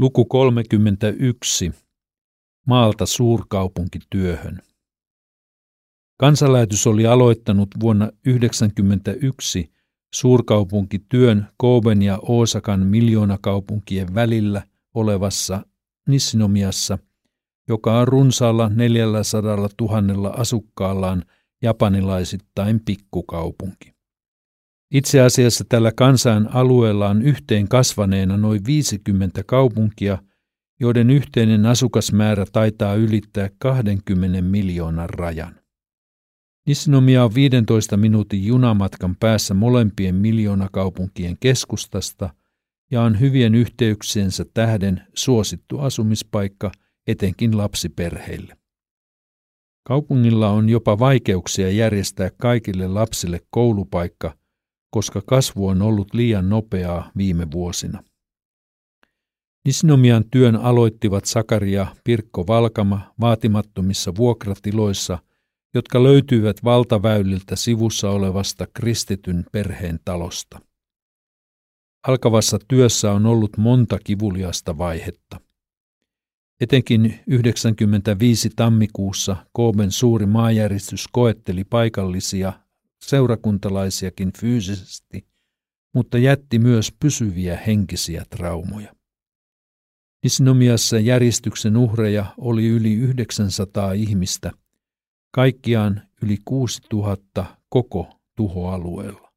Luku 31. Maalta suurkaupunkityöhön. Kansanlähetys oli aloittanut vuonna 1991 suurkaupunkityön Kooben ja Oosakan miljoonakaupunkien välillä olevassa Nissinomiassa, joka on runsaalla 400 000 asukkaallaan japanilaisittain pikkukaupunki. Itse asiassa tällä kansan alueella on yhteen kasvaneena noin 50 kaupunkia, joiden yhteinen asukasmäärä taitaa ylittää 20 miljoonan rajan. Nisnomia on 15 minuutin junamatkan päässä molempien miljoonakaupunkien keskustasta ja on hyvien yhteyksiensä tähden suosittu asumispaikka etenkin lapsiperheille. Kaupungilla on jopa vaikeuksia järjestää kaikille lapsille koulupaikka, koska kasvu on ollut liian nopeaa viime vuosina. Nisnomian työn aloittivat Sakaria Pirkko Valkama vaatimattomissa vuokratiloissa, jotka löytyivät valtaväyliltä sivussa olevasta kristityn perheen talosta. Alkavassa työssä on ollut monta kivuliasta vaihetta. Etenkin 95 tammikuussa Kooben suuri maajäristys koetteli paikallisia seurakuntalaisiakin fyysisesti, mutta jätti myös pysyviä henkisiä traumoja. Nisnomiassa järjestyksen uhreja oli yli 900 ihmistä, kaikkiaan yli 6000 koko tuhoalueella.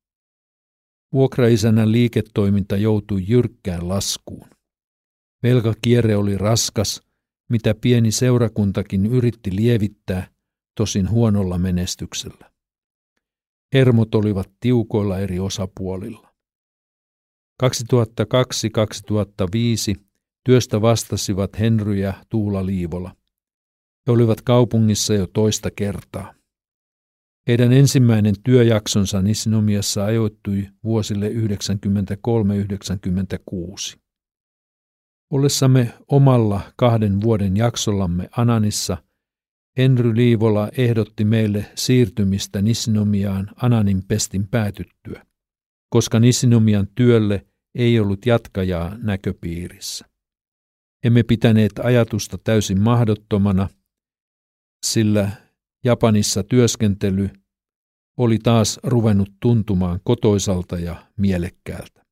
Vuokraisänän liiketoiminta joutui jyrkkään laskuun. Velkakierre oli raskas, mitä pieni seurakuntakin yritti lievittää, tosin huonolla menestyksellä. Hermot olivat tiukoilla eri osapuolilla. 2002-2005 työstä vastasivat Henry ja Tuula Liivola. He olivat kaupungissa jo toista kertaa. Heidän ensimmäinen työjaksonsa Nisinomiassa ajoittui vuosille 93-96. Ollessamme omalla kahden vuoden jaksollamme Ananissa – Henry Liivola ehdotti meille siirtymistä Nisinomiaan Ananin pestin päätyttyä, koska Nisinomian työlle ei ollut jatkajaa näköpiirissä. Emme pitäneet ajatusta täysin mahdottomana, sillä Japanissa työskentely oli taas ruvennut tuntumaan kotoisalta ja mielekkäältä.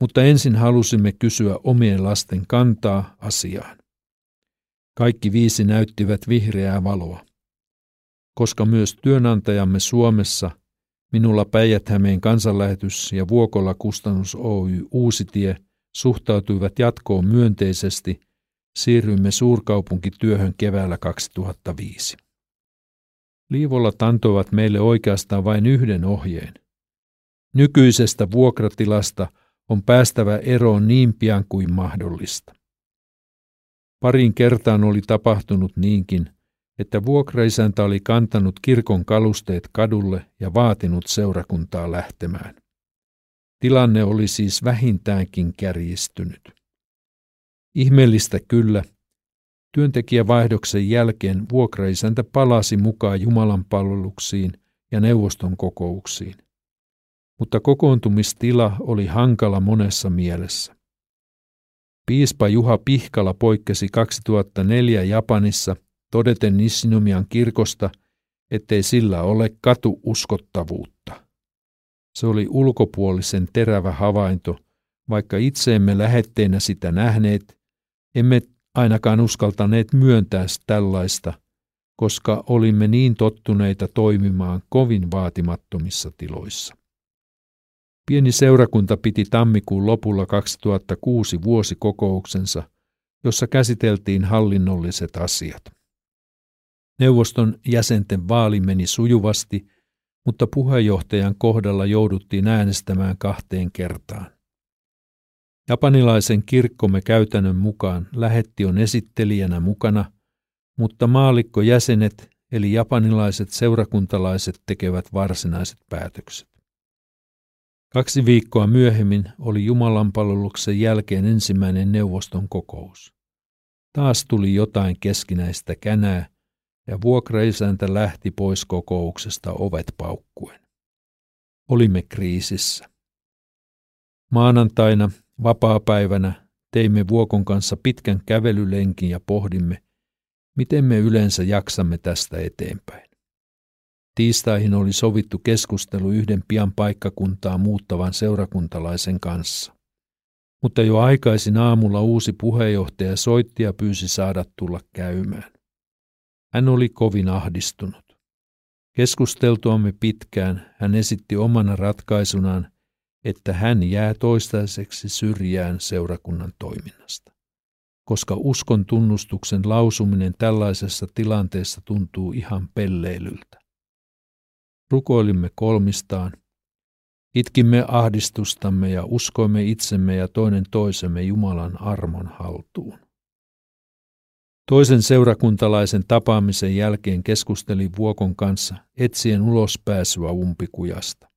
Mutta ensin halusimme kysyä omien lasten kantaa asiaan. Kaikki viisi näyttivät vihreää valoa. Koska myös työnantajamme Suomessa, minulla Päijät-Hämeen kansanlähetys ja Vuokolla kustannus Oy Uusitie suhtautuivat jatkoon myönteisesti, siirryimme suurkaupunkityöhön keväällä 2005. Liivolla antoivat meille oikeastaan vain yhden ohjeen. Nykyisestä vuokratilasta on päästävä eroon niin pian kuin mahdollista. Parin kertaan oli tapahtunut niinkin, että vuokraisäntä oli kantanut kirkon kalusteet kadulle ja vaatinut seurakuntaa lähtemään. Tilanne oli siis vähintäänkin kärjistynyt. Ihmeellistä kyllä, työntekijävaihdoksen jälkeen vuokraisäntä palasi mukaan Jumalan palveluksiin ja neuvoston kokouksiin. Mutta kokoontumistila oli hankala monessa mielessä. Piispa Juha Pihkala poikkesi 2004 Japanissa todeten Nishinomian kirkosta, ettei sillä ole katuuskottavuutta. Se oli ulkopuolisen terävä havainto, vaikka itseemme lähetteinä sitä nähneet, emme ainakaan uskaltaneet myöntää tällaista, koska olimme niin tottuneita toimimaan kovin vaatimattomissa tiloissa. Pieni seurakunta piti tammikuun lopulla 2006 vuosikokouksensa, jossa käsiteltiin hallinnolliset asiat. Neuvoston jäsenten vaali meni sujuvasti, mutta puheenjohtajan kohdalla jouduttiin äänestämään kahteen kertaan. Japanilaisen kirkkomme käytännön mukaan lähetti on esittelijänä mukana, mutta maalikkojäsenet eli japanilaiset seurakuntalaiset tekevät varsinaiset päätökset. Kaksi viikkoa myöhemmin oli Jumalanpalveluksen jälkeen ensimmäinen neuvoston kokous. Taas tuli jotain keskinäistä känää ja vuokraisäntä lähti pois kokouksesta ovet paukkuen. Olimme kriisissä. Maanantaina, vapaapäivänä, teimme Vuokon kanssa pitkän kävelylenkin ja pohdimme, miten me yleensä jaksamme tästä eteenpäin. Tiistaihin oli sovittu keskustelu yhden pian paikkakuntaa muuttavan seurakuntalaisen kanssa. Mutta jo aikaisin aamulla uusi puheenjohtaja soitti ja pyysi saada tulla käymään. Hän oli kovin ahdistunut. Keskusteltuamme pitkään hän esitti omana ratkaisunaan, että hän jää toistaiseksi syrjään seurakunnan toiminnasta, koska uskon tunnustuksen lausuminen tällaisessa tilanteessa tuntuu ihan pelleilyltä. Rukoilimme kolmistaan, itkimme ahdistustamme ja uskoimme itsemme ja toinen toisemme Jumalan armon haltuun. Toisen seurakuntalaisen tapaamisen jälkeen keskusteli Vuokon kanssa etsien ulospääsyä umpikujasta.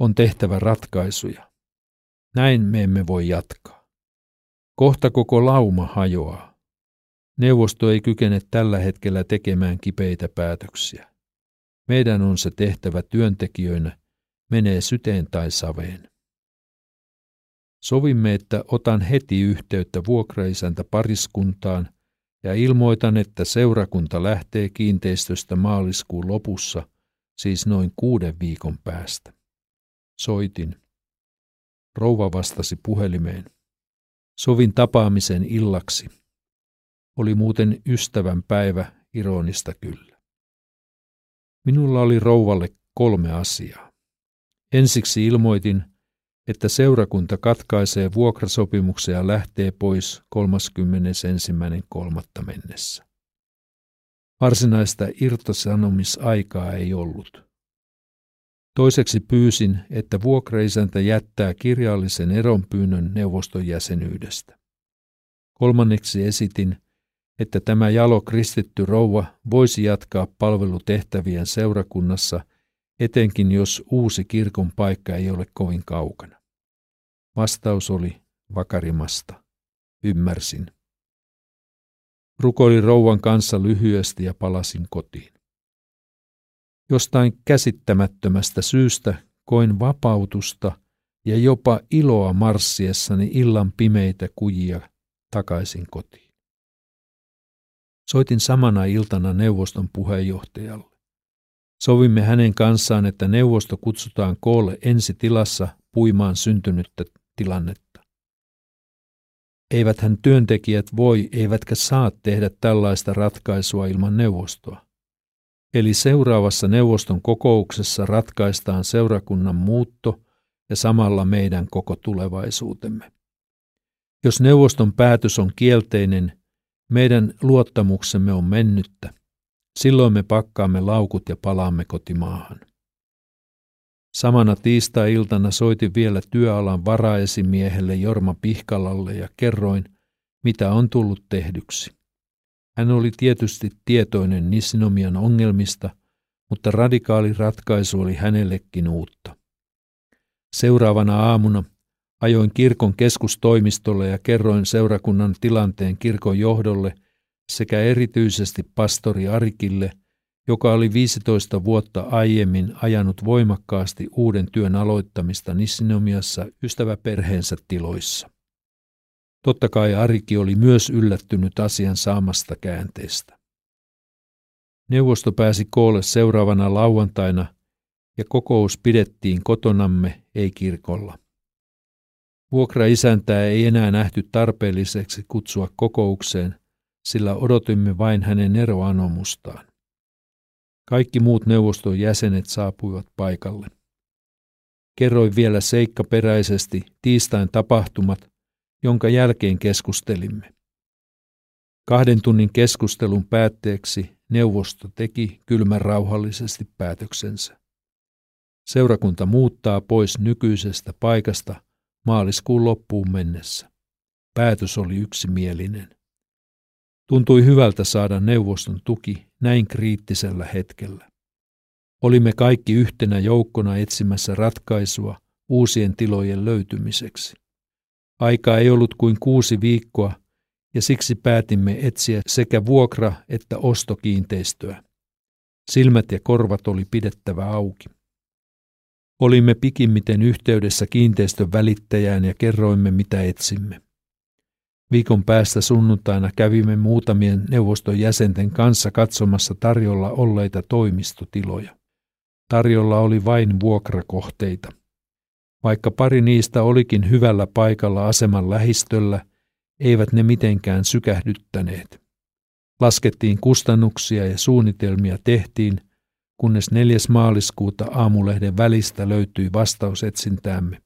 On tehtävä ratkaisuja. Näin me emme voi jatkaa. Kohta koko lauma hajoaa. Neuvosto ei kykene tällä hetkellä tekemään kipeitä päätöksiä. Meidän on se tehtävä työntekijöinä, menee syteen tai saveen. Sovimme, että otan heti yhteyttä vuokraisäntä pariskuntaan ja ilmoitan, että seurakunta lähtee kiinteistöstä maaliskuun lopussa, siis noin kuuden viikon päästä. Soitin. Rouva vastasi puhelimeen. Sovin tapaamisen illaksi. Oli muuten ystävän päivä, ironista kyllä. Minulla oli rouvalle kolme asiaa. Ensiksi ilmoitin, että seurakunta katkaisee vuokrasopimuksen ja lähtee pois 31.3. mennessä. Varsinaista irtosanomisaikaa ei ollut. Toiseksi pyysin, että vuokraisäntä jättää kirjallisen eronpyynnön neuvoston jäsenyydestä. Kolmanneksi esitin, että tämä jalo kristitty rouva voisi jatkaa palvelutehtävien seurakunnassa, etenkin jos uusi kirkon paikka ei ole kovin kaukana. Vastaus oli vakarimasta. Ymmärsin. Rukoilin rouvan kanssa lyhyesti ja palasin kotiin. Jostain käsittämättömästä syystä koin vapautusta ja jopa iloa marssiessani illan pimeitä kujia takaisin kotiin. Soitin samana iltana neuvoston puheenjohtajalle. Sovimme hänen kanssaan, että neuvosto kutsutaan koolle ensi tilassa puimaan syntynyttä tilannetta. Eiväthän työntekijät voi eivätkä saa tehdä tällaista ratkaisua ilman neuvostoa. Eli seuraavassa neuvoston kokouksessa ratkaistaan seurakunnan muutto ja samalla meidän koko tulevaisuutemme. Jos neuvoston päätös on kielteinen, meidän luottamuksemme on mennyttä. Silloin me pakkaamme laukut ja palaamme kotimaahan. Samana tiistai-iltana soitin vielä työalan varaesimiehelle Jorma Pihkalalle ja kerroin, mitä on tullut tehdyksi. Hän oli tietysti tietoinen Nisinomian ongelmista, mutta radikaali ratkaisu oli hänellekin uutta. Seuraavana aamuna Ajoin kirkon keskustoimistolle ja kerroin seurakunnan tilanteen kirkon johdolle sekä erityisesti pastori Arikille, joka oli 15 vuotta aiemmin ajanut voimakkaasti uuden työn aloittamista Nissinomiassa ystäväperheensä tiloissa. Totta kai Ariki oli myös yllättynyt asian saamasta käänteestä. Neuvosto pääsi koolle seuraavana lauantaina ja kokous pidettiin kotonamme, ei kirkolla. Vuokraisäntää ei enää nähty tarpeelliseksi kutsua kokoukseen, sillä odotimme vain hänen eroanomustaan. Kaikki muut neuvoston jäsenet saapuivat paikalle. Kerroin vielä seikkaperäisesti tiistain tapahtumat, jonka jälkeen keskustelimme. Kahden tunnin keskustelun päätteeksi neuvosto teki kylmän rauhallisesti päätöksensä. Seurakunta muuttaa pois nykyisestä paikasta – maaliskuun loppuun mennessä. Päätös oli yksimielinen. Tuntui hyvältä saada neuvoston tuki näin kriittisellä hetkellä. Olimme kaikki yhtenä joukkona etsimässä ratkaisua uusien tilojen löytymiseksi. Aika ei ollut kuin kuusi viikkoa, ja siksi päätimme etsiä sekä vuokra- että ostokiinteistöä. Silmät ja korvat oli pidettävä auki. Olimme pikimmiten yhteydessä kiinteistön välittäjään ja kerroimme, mitä etsimme. Viikon päästä sunnuntaina kävimme muutamien neuvoston jäsenten kanssa katsomassa tarjolla olleita toimistotiloja. Tarjolla oli vain vuokrakohteita. Vaikka pari niistä olikin hyvällä paikalla aseman lähistöllä, eivät ne mitenkään sykähdyttäneet. Laskettiin kustannuksia ja suunnitelmia tehtiin, kunnes 4. maaliskuuta aamulehden välistä löytyi vastaus etsintäämme.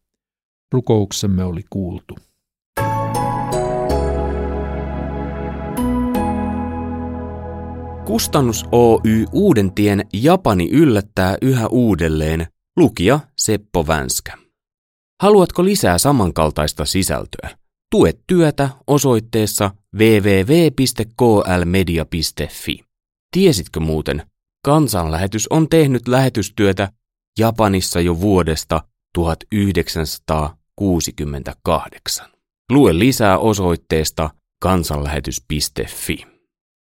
Rukouksemme oli kuultu. Kustannus Oy Uudentien Japani yllättää yhä uudelleen, lukija Seppo Vänskä. Haluatko lisää samankaltaista sisältöä? Tue työtä osoitteessa www.klmedia.fi. Tiesitkö muuten, kansanlähetys on tehnyt lähetystyötä Japanissa jo vuodesta 1968. Lue lisää osoitteesta kansanlähetys.fi.